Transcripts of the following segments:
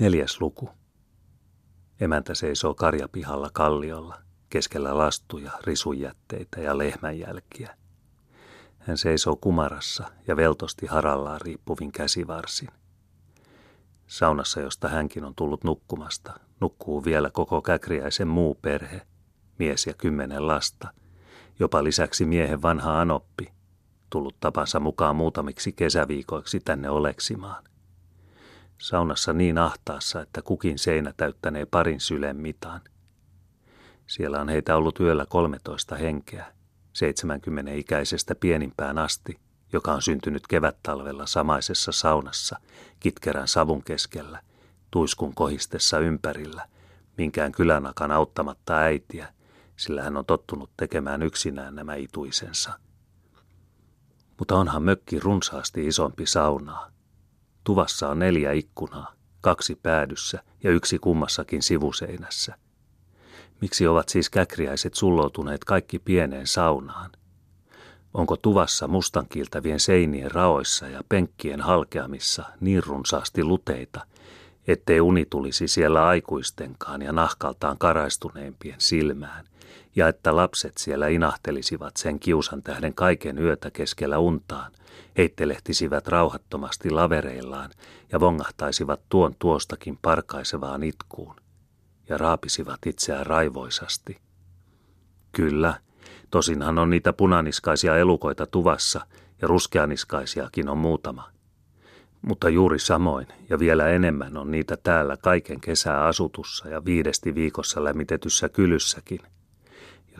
Neljäs luku. Emäntä seisoo karjapihalla kalliolla, keskellä lastuja, risujätteitä ja lehmänjälkiä. Hän seisoo kumarassa ja veltosti harallaan riippuvin käsivarsin. Saunassa, josta hänkin on tullut nukkumasta, nukkuu vielä koko käkriäisen muu perhe, mies ja kymmenen lasta, jopa lisäksi miehen vanha anoppi, tullut tapansa mukaan muutamiksi kesäviikoiksi tänne oleksimaan. Saunassa niin ahtaassa, että kukin seinä täyttänee parin sylen mitaan. Siellä on heitä ollut yöllä 13 henkeä, 70 ikäisestä pienimpään asti, joka on syntynyt kevättalvella samaisessa saunassa, kitkerän savun keskellä, tuiskun kohistessa ympärillä, minkään kylänakan auttamatta äitiä, sillä hän on tottunut tekemään yksinään nämä ituisensa. Mutta onhan mökki runsaasti isompi saunaa. Tuvassa on neljä ikkunaa, kaksi päädyssä ja yksi kummassakin sivuseinässä. Miksi ovat siis käkriäiset sulloutuneet kaikki pieneen saunaan? Onko tuvassa mustankiiltävien seinien raoissa ja penkkien halkeamissa niin runsaasti luteita, ettei uni tulisi siellä aikuistenkaan ja nahkaltaan karaistuneimpien silmään, ja että lapset siellä inahtelisivat sen kiusan tähden kaiken yötä keskellä untaan, heittelehtisivät rauhattomasti lavereillaan ja vongahtaisivat tuon tuostakin parkaisevaan itkuun, ja raapisivat itseään raivoisasti. Kyllä, tosinhan on niitä punaniskaisia elukoita tuvassa, ja ruskeaniskaisiakin on muutama – mutta juuri samoin ja vielä enemmän on niitä täällä kaiken kesää asutussa ja viidesti viikossa lämmitetyssä kylyssäkin,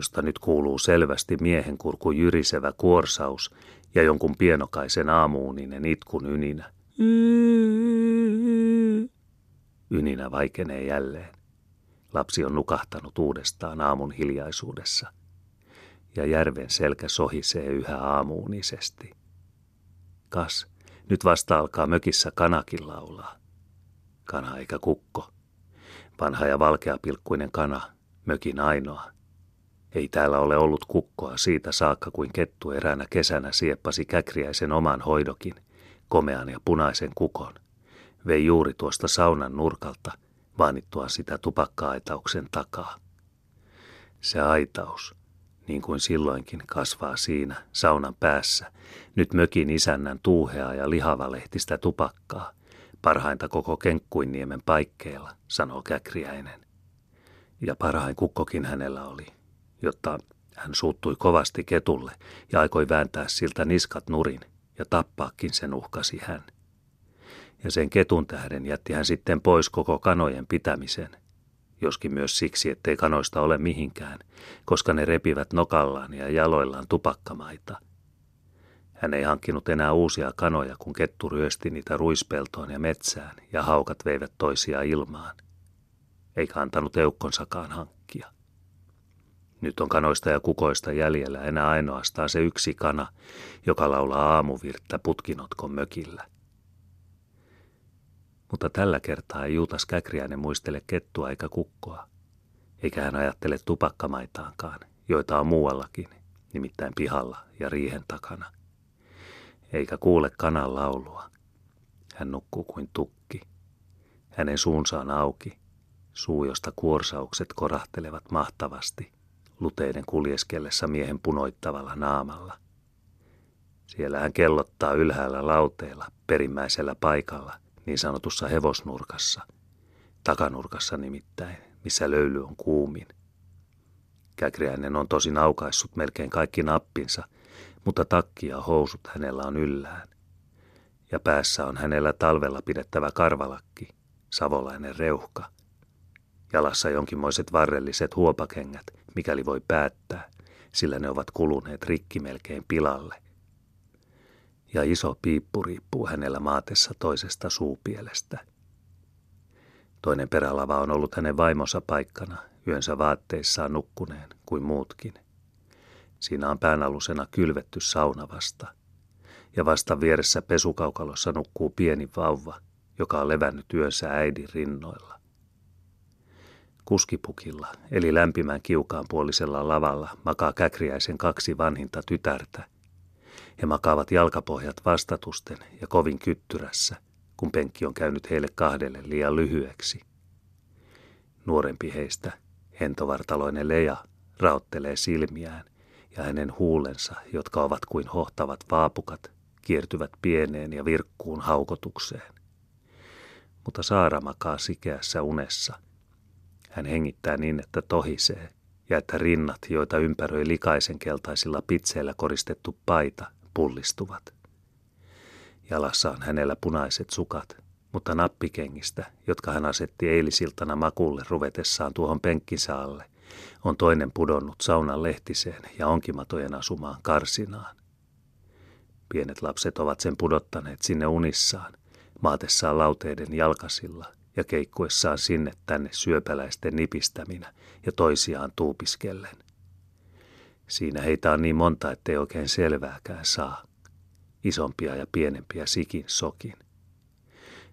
josta nyt kuuluu selvästi miehen kurku jyrisevä kuorsaus ja jonkun pienokaisen aamuuninen itkun yninä. Yninä vaikenee jälleen. Lapsi on nukahtanut uudestaan aamun hiljaisuudessa. Ja järven selkä sohisee yhä aamuunisesti. Kas, nyt vasta alkaa mökissä kanakin laulaa. Kana eikä kukko. Vanha ja valkeapilkkuinen kana, mökin ainoa. Ei täällä ole ollut kukkoa siitä saakka, kuin kettu eräänä kesänä sieppasi käkriäisen oman hoidokin, komean ja punaisen kukon. Vei juuri tuosta saunan nurkalta, vaanittua sitä tupakka-aitauksen takaa. Se aitaus, niin kuin silloinkin kasvaa siinä saunan päässä, nyt mökin isännän tuuhea ja lihavalehtistä tupakkaa, parhainta koko Kenkkuinniemen paikkeilla, sanoo Käkriäinen. Ja parhain kukkokin hänellä oli, jotta hän suuttui kovasti ketulle ja aikoi vääntää siltä niskat nurin ja tappaakin sen uhkasi hän. Ja sen ketun tähden jätti hän sitten pois koko kanojen pitämisen, joskin myös siksi, ettei kanoista ole mihinkään, koska ne repivät nokallaan ja jaloillaan tupakkamaita. Hän ei hankkinut enää uusia kanoja, kun kettu ryösti niitä ruispeltoon ja metsään, ja haukat veivät toisia ilmaan. Eikä antanut eukkonsakaan hankkia. Nyt on kanoista ja kukoista jäljellä enää ainoastaan se yksi kana, joka laulaa aamuvirttä putkinotkon mökillä. Mutta tällä kertaa ei Juutas Käkriäinen muistele kettua eikä kukkoa, eikä hän ajattele tupakkamaitaankaan, joita on muuallakin, nimittäin pihalla ja riihen takana. Eikä kuule kanan laulua. Hän nukkuu kuin tukki. Hänen suunsa on auki, suu josta kuorsaukset korahtelevat mahtavasti, luteiden kuljeskellessa miehen punoittavalla naamalla. Siellä hän kellottaa ylhäällä lauteella, perimmäisellä paikalla – niin sanotussa hevosnurkassa, takanurkassa nimittäin, missä löyly on kuumin. Käkriäinen on tosin aukaissut melkein kaikki nappinsa, mutta takki ja housut hänellä on yllään. Ja päässä on hänellä talvella pidettävä karvalakki, savolainen reuhka. Jalassa jonkinmoiset varrelliset huopakengät, mikäli voi päättää, sillä ne ovat kuluneet rikki melkein pilalle – ja iso piippu riippuu hänellä maatessa toisesta suupielestä. Toinen perälava on ollut hänen vaimonsa paikkana, yönsä vaatteissaan nukkuneen kuin muutkin. Siinä on päänalusena kylvetty sauna vasta, ja vasta vieressä pesukaukalossa nukkuu pieni vauva, joka on levännyt yönsä äidin rinnoilla. Kuskipukilla, eli lämpimän kiukaan puolisella lavalla, makaa käkriäisen kaksi vanhinta tytärtä – he makaavat jalkapohjat vastatusten ja kovin kyttyrässä, kun penkki on käynyt heille kahdelle liian lyhyeksi. Nuorempi heistä, hentovartaloinen Leja, raottelee silmiään ja hänen huulensa, jotka ovat kuin hohtavat vaapukat, kiertyvät pieneen ja virkkuun haukotukseen. Mutta Saara makaa sikeässä unessa. Hän hengittää niin, että tohisee, ja että rinnat, joita ympäröi likaisen keltaisilla pitseillä koristettu paita, pullistuvat. Jalassa on hänellä punaiset sukat, mutta nappikengistä, jotka hän asetti eilisiltana makulle ruvetessaan tuohon penkkinsä alle, on toinen pudonnut saunan lehtiseen ja onkimatojen asumaan karsinaan. Pienet lapset ovat sen pudottaneet sinne unissaan, maatessaan lauteiden jalkasilla ja keikkuessaan sinne tänne syöpäläisten nipistäminä ja toisiaan tuupiskellen. Siinä heitä on niin monta, ettei oikein selvääkään saa. Isompia ja pienempiä sikin sokin.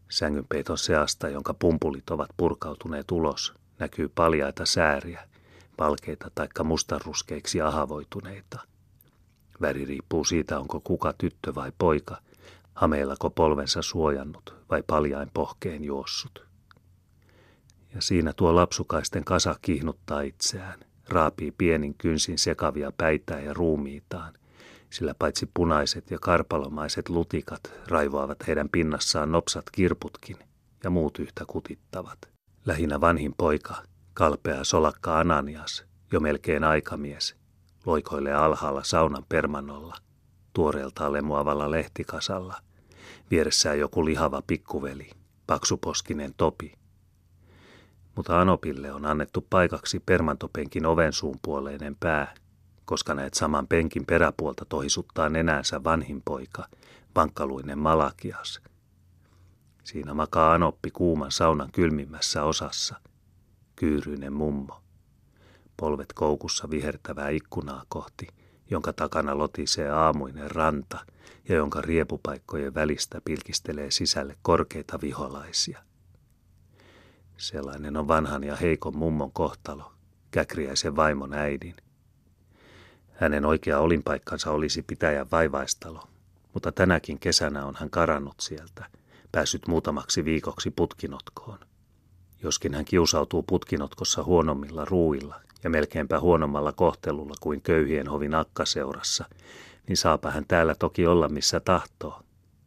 Sängynpeiton seasta, jonka pumpulit ovat purkautuneet ulos, näkyy paljaita sääriä, palkeita taikka mustaruskeiksi ahavoituneita. Väri riippuu siitä, onko kuka tyttö vai poika, hameillako polvensa suojannut vai paljain pohkeen juossut. Ja siinä tuo lapsukaisten kasa kihnuttaa itseään, raapii pienin kynsin sekavia päitä ja ruumiitaan, sillä paitsi punaiset ja karpalomaiset lutikat raivoavat heidän pinnassaan nopsat kirputkin ja muut yhtä kutittavat. Lähinnä vanhin poika, kalpea solakka Ananias, jo melkein aikamies, loikoilee alhaalla saunan permanolla, tuoreeltaan lemuavalla lehtikasalla, vieressään joku lihava pikkuveli, paksuposkinen topi. Mutta Anopille on annettu paikaksi permantopenkin ovensuun puoleinen pää, koska näet saman penkin peräpuolta tohisuttaa nenänsä vanhin poika, vankkaluinen Malakias. Siinä makaa Anoppi kuuman saunan kylmimmässä osassa, kyyryinen mummo. Polvet koukussa vihertävää ikkunaa kohti, jonka takana lotisee aamuinen ranta ja jonka riepupaikkojen välistä pilkistelee sisälle korkeita viholaisia. Sellainen on vanhan ja heikon mummon kohtalo, käkriäisen vaimon äidin. Hänen oikea olinpaikkansa olisi pitäjän vaivaistalo, mutta tänäkin kesänä on hän karannut sieltä, päässyt muutamaksi viikoksi putkinotkoon. Joskin hän kiusautuu putkinotkossa huonommilla ruuilla ja melkeinpä huonommalla kohtelulla kuin köyhien hovin akkaseurassa, niin saapa hän täällä toki olla missä tahtoo,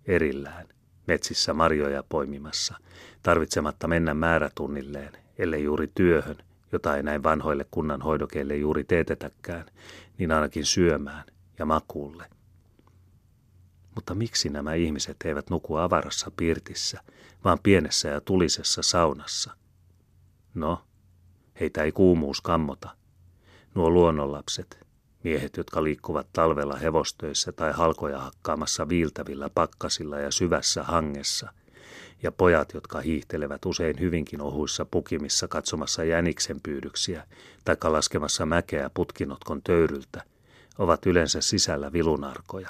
erillään, metsissä marjoja poimimassa, tarvitsematta mennä määrätunnilleen, ellei juuri työhön, jota ei näin vanhoille kunnan hoidokeille juuri teetetäkään, niin ainakin syömään ja makuulle. Mutta miksi nämä ihmiset eivät nuku avarassa pirtissä, vaan pienessä ja tulisessa saunassa? No, heitä ei kuumuus kammota. Nuo luonnonlapset, miehet, jotka liikkuvat talvella hevostöissä tai halkoja hakkaamassa viiltävillä pakkasilla ja syvässä hangessa, ja pojat, jotka hiihtelevät usein hyvinkin ohuissa pukimissa katsomassa jäniksen pyydyksiä tai laskemassa mäkeä putkinotkon töyryltä, ovat yleensä sisällä vilunarkoja.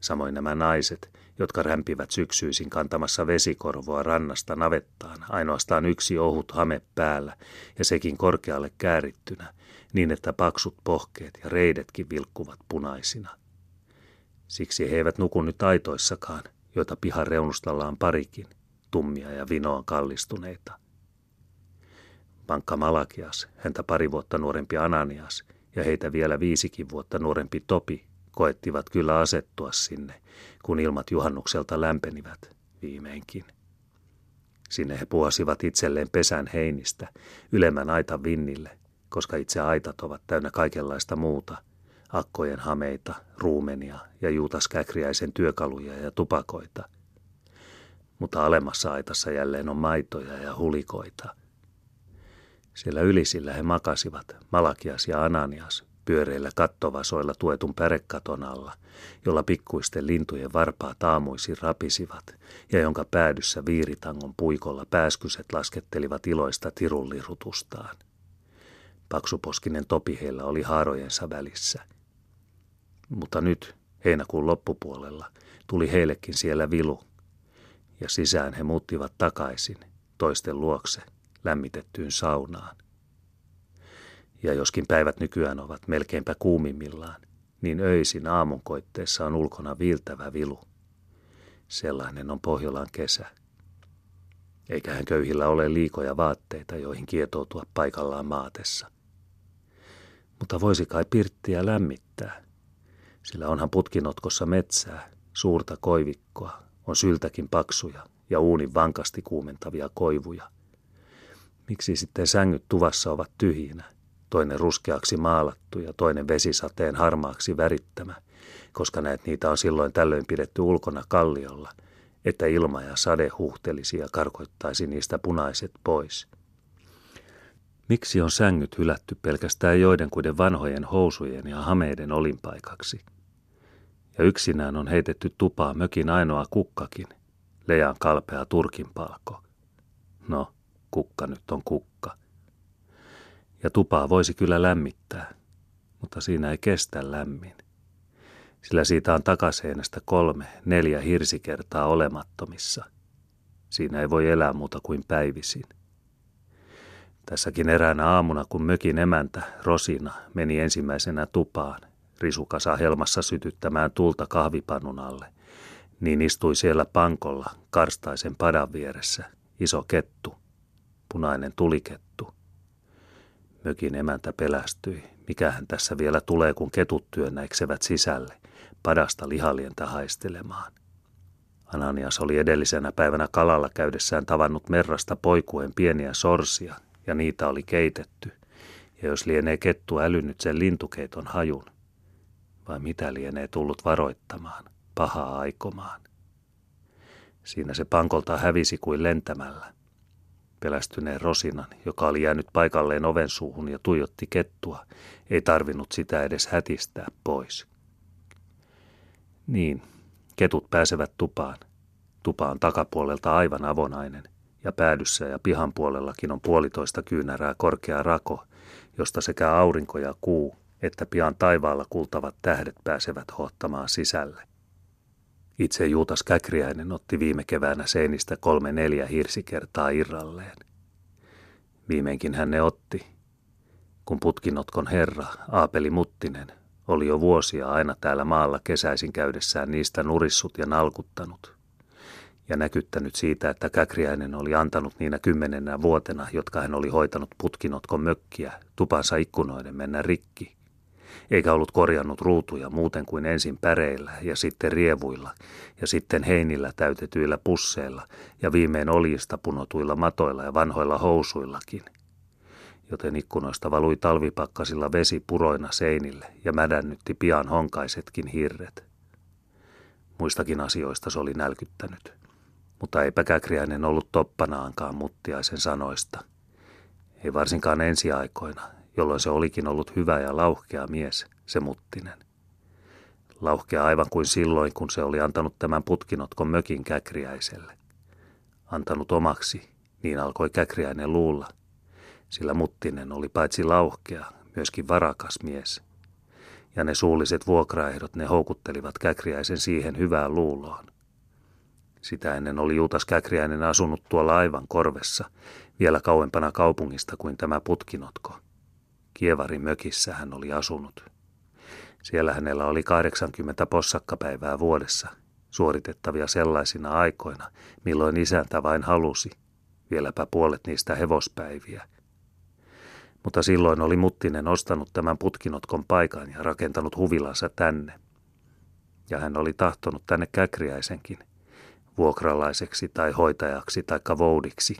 Samoin nämä naiset, jotka rämpivät syksyisin kantamassa vesikorvoa rannasta navettaan, ainoastaan yksi ohut hame päällä ja sekin korkealle käärittynä, niin että paksut pohkeet ja reidetkin vilkkuvat punaisina. Siksi he eivät nuku nyt aitoissakaan, joita pihan reunustalla on parikin, tummia ja vinoon kallistuneita. Pankka Malakias, häntä pari vuotta nuorempi Ananias ja heitä vielä viisikin vuotta nuorempi Topi koettivat kyllä asettua sinne, kun ilmat juhannukselta lämpenivät viimeinkin. Sinne he puhasivat itselleen pesän heinistä, ylemmän aitan vinnille, koska itse aitat ovat täynnä kaikenlaista muuta, akkojen hameita, ruumenia ja juutaskäkriäisen työkaluja ja tupakoita. Mutta alemmassa aitassa jälleen on maitoja ja hulikoita. Siellä ylisillä he makasivat, Malakias ja Ananias, pyöreillä kattovasoilla tuetun pärekaton alla, jolla pikkuisten lintujen varpaat aamuisin rapisivat ja jonka päädyssä viiritangon puikolla pääskyset laskettelivat iloista tirullirutustaan. Paksuposkinen topi heillä oli haarojensa välissä. Mutta nyt, heinäkuun loppupuolella, tuli heillekin siellä vilu, ja sisään he muuttivat takaisin, toisten luokse, lämmitettyyn saunaan. Ja joskin päivät nykyään ovat melkeinpä kuumimmillaan, niin öisin aamunkoitteessa on ulkona viiltävä vilu. Sellainen on Pohjolan kesä. Eiköhän köyhillä ole liikoja vaatteita, joihin kietoutua paikallaan maatessa. Mutta voisi kai pirttiä lämmittää, sillä onhan putkinotkossa metsää, suurta koivikkoa, on syltäkin paksuja ja uunin vankasti kuumentavia koivuja. Miksi sitten sängyt tuvassa ovat tyhjinä, toinen ruskeaksi maalattu ja toinen vesisateen harmaaksi värittämä, koska näet niitä on silloin tällöin pidetty ulkona kalliolla, että ilma ja sade huhtelisi ja karkoittaisi niistä punaiset pois. Miksi on sängyt hylätty pelkästään joidenkuiden vanhojen housujen ja hameiden olinpaikaksi? Ja yksinään on heitetty tupaa mökin ainoa kukkakin, lejan kalpea turkin palko. No, kukka nyt on kukka. Ja tupaa voisi kyllä lämmittää, mutta siinä ei kestä lämmin. Sillä siitä on takaseinästä kolme, neljä hirsikertaa olemattomissa. Siinä ei voi elää muuta kuin päivisin. Tässäkin eräänä aamuna, kun mökin emäntä, Rosina, meni ensimmäisenä tupaan, risukasa helmassa sytyttämään tulta kahvipannun alle, niin istui siellä pankolla, karstaisen padan vieressä, iso kettu, punainen tulikettu. Mökin emäntä pelästyi. Mikähän tässä vielä tulee, kun ketut työnnäiksevät sisälle, padasta lihalientä haistelemaan. Ananias oli edellisenä päivänä kalalla käydessään tavannut merrasta poikuen pieniä sorsia, ja niitä oli keitetty. Ja jos lienee kettu älynyt sen lintukeiton hajun, vai mitä lienee tullut varoittamaan, pahaa aikomaan. Siinä se pankolta hävisi kuin lentämällä. Pelästyneen Rosinan, joka oli jäänyt paikalleen oven suuhun ja tuijotti kettua, ei tarvinnut sitä edes hätistää pois. Niin, ketut pääsevät tupaan. Tupa on takapuolelta aivan avonainen, ja päädyssä ja pihan puolellakin on puolitoista kyynärää korkea rako, josta sekä aurinko ja kuu että pian taivaalla kultavat tähdet pääsevät hohtamaan sisälle. Itse Juutas Käkriäinen otti viime keväänä seinistä kolme neljä hirsikertaa irralleen. Viimeinkin hän ne otti, kun putkinotkon herra, Aapeli Muttinen, oli jo vuosia aina täällä maalla kesäisin käydessään niistä nurissut ja nalkuttanut. Ja näkyttänyt siitä, että Käkriäinen oli antanut niinä kymmenenä vuotena, jotka hän oli hoitanut putkinotkon mökkiä, tupansa ikkunoiden mennä rikki, eikä ollut korjannut ruutuja muuten kuin ensin päreillä ja sitten rievuilla ja sitten heinillä täytetyillä pusseilla ja viimein oljista punotuilla matoilla ja vanhoilla housuillakin. Joten ikkunoista valui talvipakkasilla vesi puroina seinille ja mädännytti pian honkaisetkin hirret. Muistakin asioista se oli nälkyttänyt, mutta ei Käkriäinen ollut toppanaankaan muttiaisen sanoista. Ei varsinkaan ensiaikoina, jolloin se olikin ollut hyvä ja lauhkea mies, se muttinen. Lauhkea aivan kuin silloin, kun se oli antanut tämän putkinotkon mökin käkriäiselle. Antanut omaksi, niin alkoi käkriäinen luulla, sillä muttinen oli paitsi lauhkea, myöskin varakas mies. Ja ne suulliset vuokraehdot ne houkuttelivat käkriäisen siihen hyvään luuloon. Sitä ennen oli Juutas Käkriäinen asunut tuolla aivan korvessa, vielä kauempana kaupungista kuin tämä putkinotko. Kievarin mökissä hän oli asunut. Siellä hänellä oli 80 possakkapäivää vuodessa, suoritettavia sellaisina aikoina, milloin isäntä vain halusi, vieläpä puolet niistä hevospäiviä. Mutta silloin oli Muttinen ostanut tämän putkinotkon paikan ja rakentanut huvilansa tänne. Ja hän oli tahtonut tänne käkriäisenkin, vuokralaiseksi tai hoitajaksi tai voudiksi,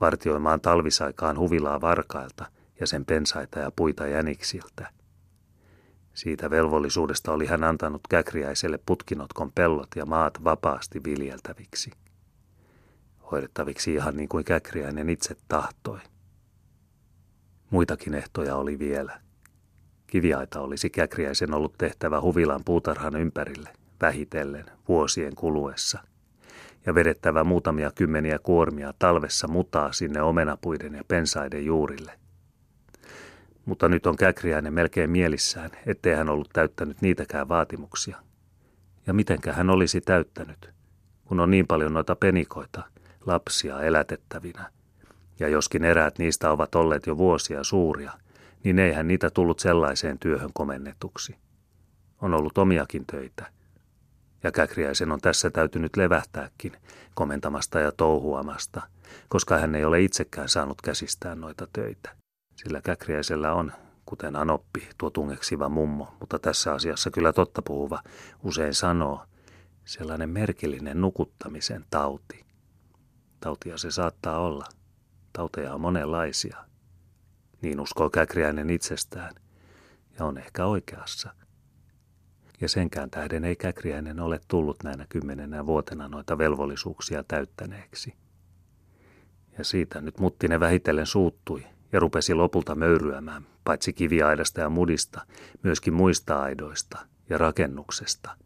vartioimaan talvisaikaan huvilaa varkailta – ja sen pensaita ja puita jäniksiltä. Siitä velvollisuudesta oli hän antanut käkriäiselle putkinotkon pellot ja maat vapaasti viljeltäviksi. Hoidettaviksi ihan niin kuin käkriäinen itse tahtoi. Muitakin ehtoja oli vielä. Kiviaita olisi käkriäisen ollut tehtävä huvilan puutarhan ympärille, vähitellen, vuosien kuluessa – ja vedettävä muutamia kymmeniä kuormia talvessa mutaa sinne omenapuiden ja pensaiden juurille mutta nyt on Käkriäinen melkein mielissään, ettei hän ollut täyttänyt niitäkään vaatimuksia. Ja mitenkä hän olisi täyttänyt, kun on niin paljon noita penikoita, lapsia elätettävinä. Ja joskin eräät niistä ovat olleet jo vuosia suuria, niin eihän niitä tullut sellaiseen työhön komennetuksi. On ollut omiakin töitä. ja Käkriäisen on tässä täytynyt levähtääkin komentamasta ja touhuamasta, koska hän ei ole itsekään saanut käsistään noita töitä. Sillä Käkriäisellä on, kuten Anoppi, tuo tungeksiva mummo, mutta tässä asiassa kyllä totta puhuva, usein sanoo, sellainen merkillinen nukuttamisen tauti. Tautia se saattaa olla. Tauteja on monenlaisia. Niin uskoo Käkriäinen itsestään, ja on ehkä oikeassa – ja senkään tähden ei Käkriäinen ole tullut näinä kymmenenä vuotena noita velvollisuuksia täyttäneeksi. Ja siitä nyt Muttinen vähitellen suuttui ja rupesi lopulta möyryämään, paitsi kiviaidasta ja mudista, myöskin muista aidoista ja rakennuksesta.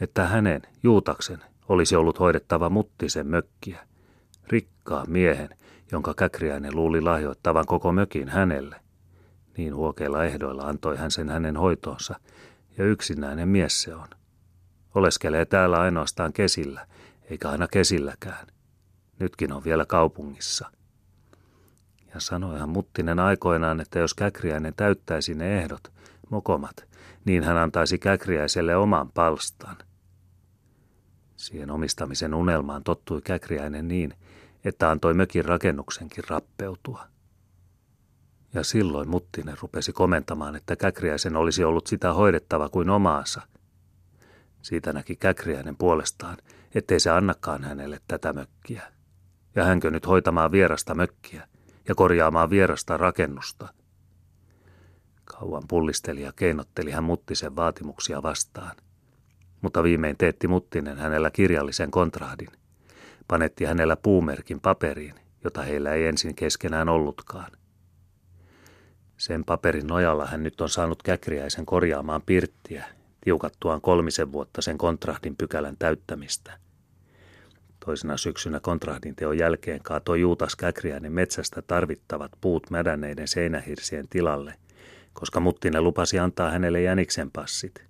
Että hänen, Juutaksen, olisi ollut hoidettava Muttisen mökkiä, rikkaa miehen, jonka Käkriäinen luuli lahjoittavan koko mökin hänelle. Niin huokeilla ehdoilla antoi hän sen hänen hoitoonsa, ja yksinäinen mies se on. Oleskelee täällä ainoastaan kesillä, eikä aina kesilläkään. Nytkin on vielä kaupungissa. Ja sanoihan Muttinen aikoinaan, että jos Käkriäinen täyttäisi ne ehdot, mokomat, niin hän antaisi Käkriäiselle oman palstan. Siihen omistamisen unelmaan tottui Käkriäinen niin, että antoi mökin rakennuksenkin rappeutua. Ja silloin Muttinen rupesi komentamaan, että Käkriäisen olisi ollut sitä hoidettava kuin omaansa. Siitä näki Käkriäinen puolestaan, ettei se annakaan hänelle tätä mökkiä. Ja hänkö nyt hoitamaan vierasta mökkiä ja korjaamaan vierasta rakennusta. Kauan pullisteli ja keinotteli hän Muttisen vaatimuksia vastaan. Mutta viimein teetti Muttinen hänellä kirjallisen kontrahdin. Panetti hänellä puumerkin paperiin, jota heillä ei ensin keskenään ollutkaan – sen paperin nojalla hän nyt on saanut Käkriäisen korjaamaan pirttiä, tiukattuaan kolmisen vuotta sen kontrahdin pykälän täyttämistä. Toisena syksynä kontrahdin teon jälkeen kaatoi Juutas Käkriäinen metsästä tarvittavat puut mädänneiden seinähirsien tilalle, koska Muttinen lupasi antaa hänelle jäniksen passit.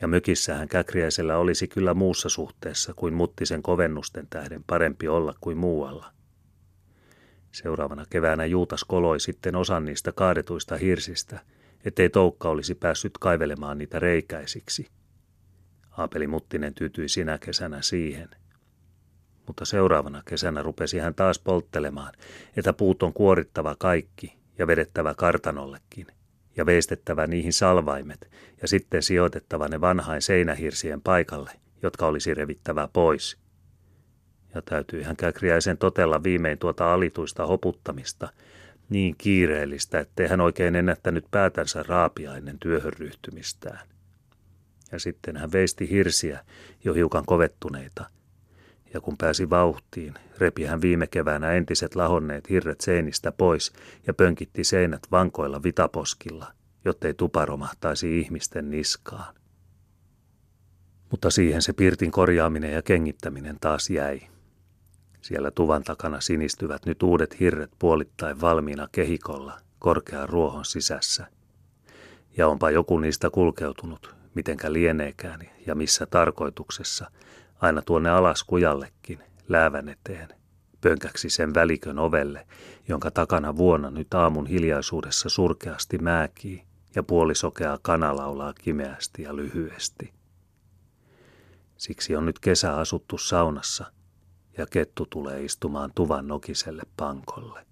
Ja mökissähän Käkriäisellä olisi kyllä muussa suhteessa kuin Muttisen kovennusten tähden parempi olla kuin muualla – Seuraavana keväänä Juutas koloi sitten osan niistä kaadetuista hirsistä, ettei Toukka olisi päässyt kaivelemaan niitä reikäisiksi. Aapeli Muttinen tyytyi sinä kesänä siihen. Mutta seuraavana kesänä rupesi hän taas polttelemaan, että puut on kuorittava kaikki ja vedettävä kartanollekin ja veistettävä niihin salvaimet ja sitten sijoitettava ne vanhain seinähirsien paikalle, jotka olisi revittävä pois – ja täytyy hän Käkriäisen totella viimein tuota alituista hoputtamista, niin kiireellistä, ettei hän oikein ennättänyt päätänsä raapia ennen työhön ryhtymistään. Ja sitten hän veisti hirsiä, jo hiukan kovettuneita, ja kun pääsi vauhtiin, repi hän viime keväänä entiset lahonneet hirret seinistä pois ja pönkitti seinät vankoilla vitaposkilla, jottei tupa romahtaisi ihmisten niskaan. Mutta siihen se pirtin korjaaminen ja kengittäminen taas jäi. Siellä tuvan takana sinistyvät nyt uudet hirret puolittain valmiina kehikolla korkean ruohon sisässä. Ja onpa joku niistä kulkeutunut, mitenkä lieneekään ja missä tarkoituksessa, aina tuonne alas kujallekin, läävän eteen, pönkäksi sen välikön ovelle, jonka takana vuonna nyt aamun hiljaisuudessa surkeasti määkii ja puolisokeaa kana laulaa kimeästi ja lyhyesti. Siksi on nyt kesä asuttu saunassa – ja kettu tulee istumaan tuvan nokiselle pankolle.